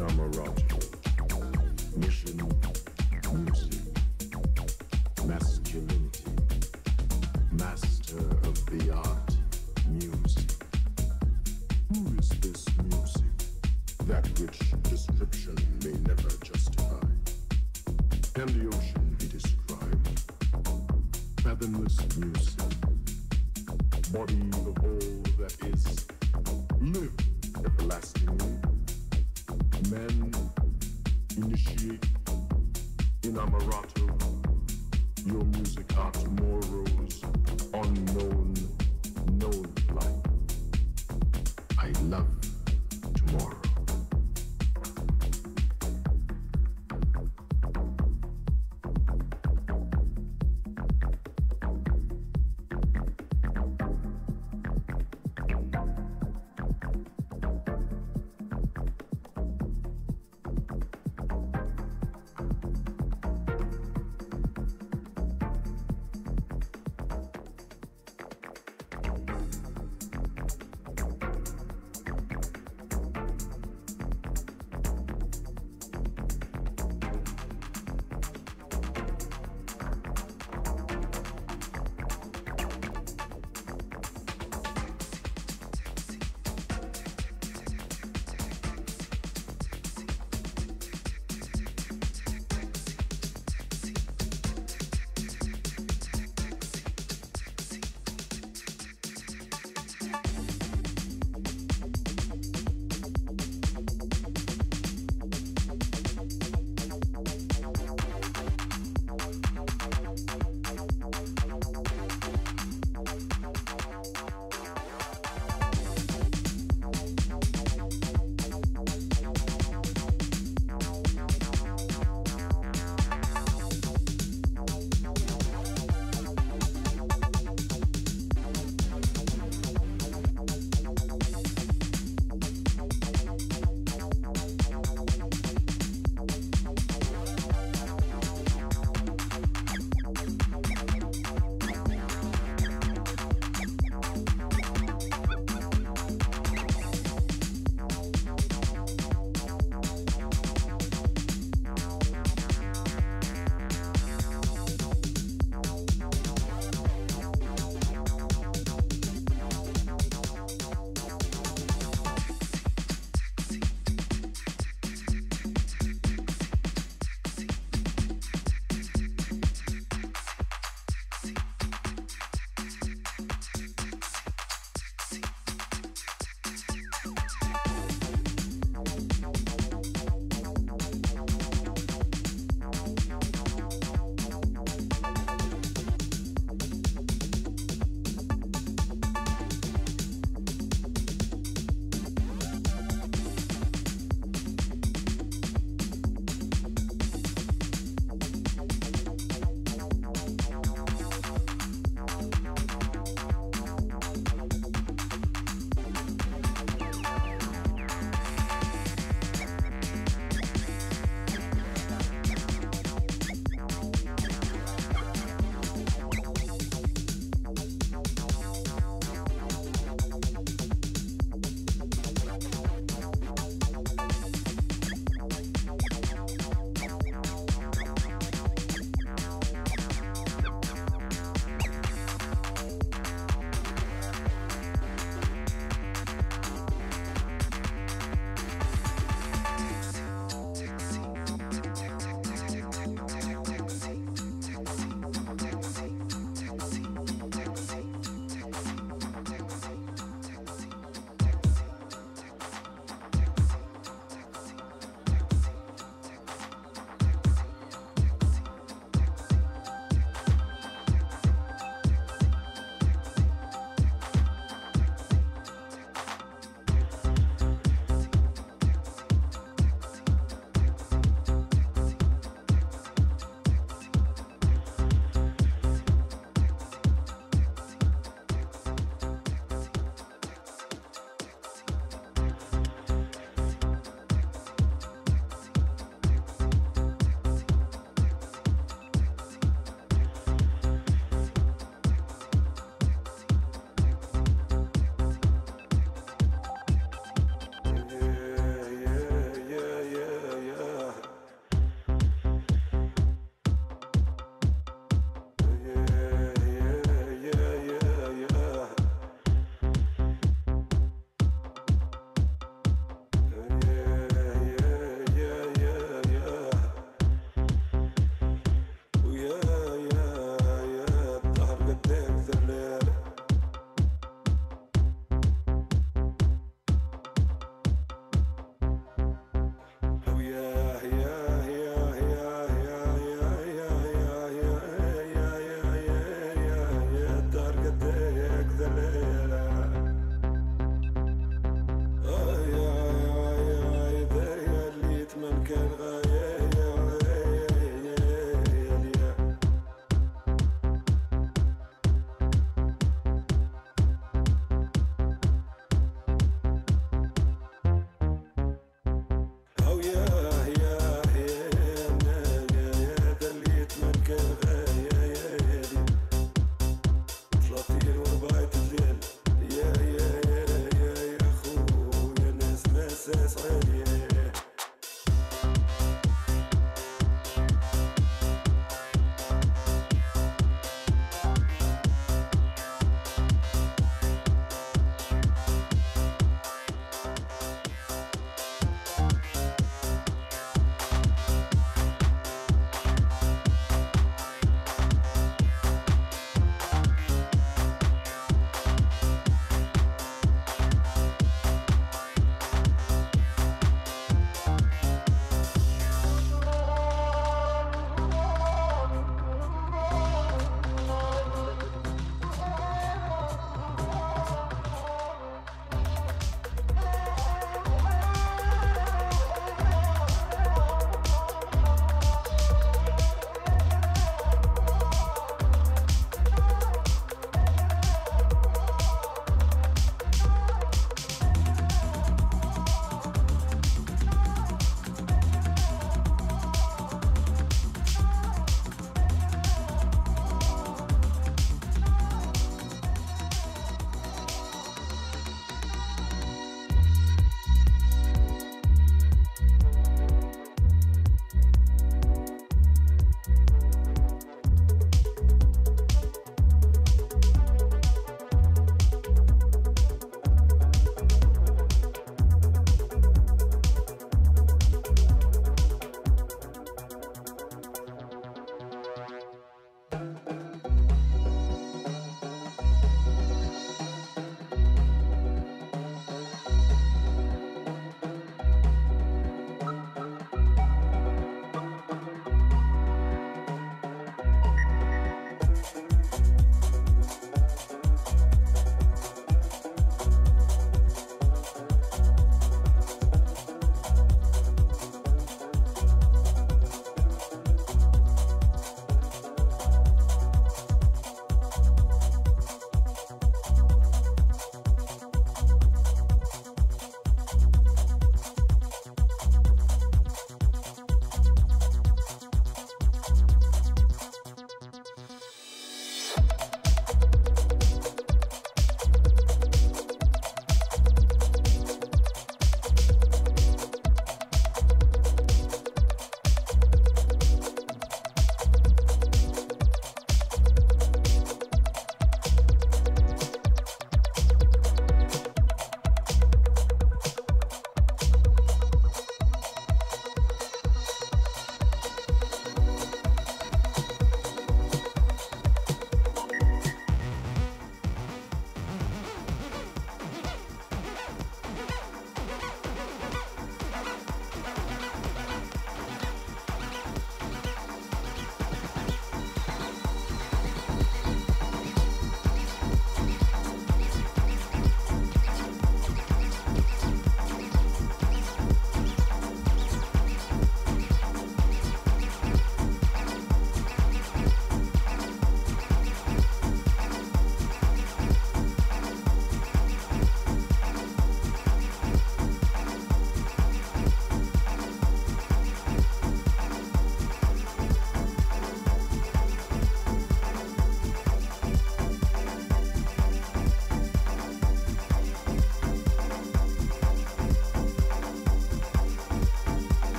I'm a rock. Mission more.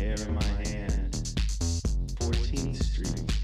air in my hand, 14th Street.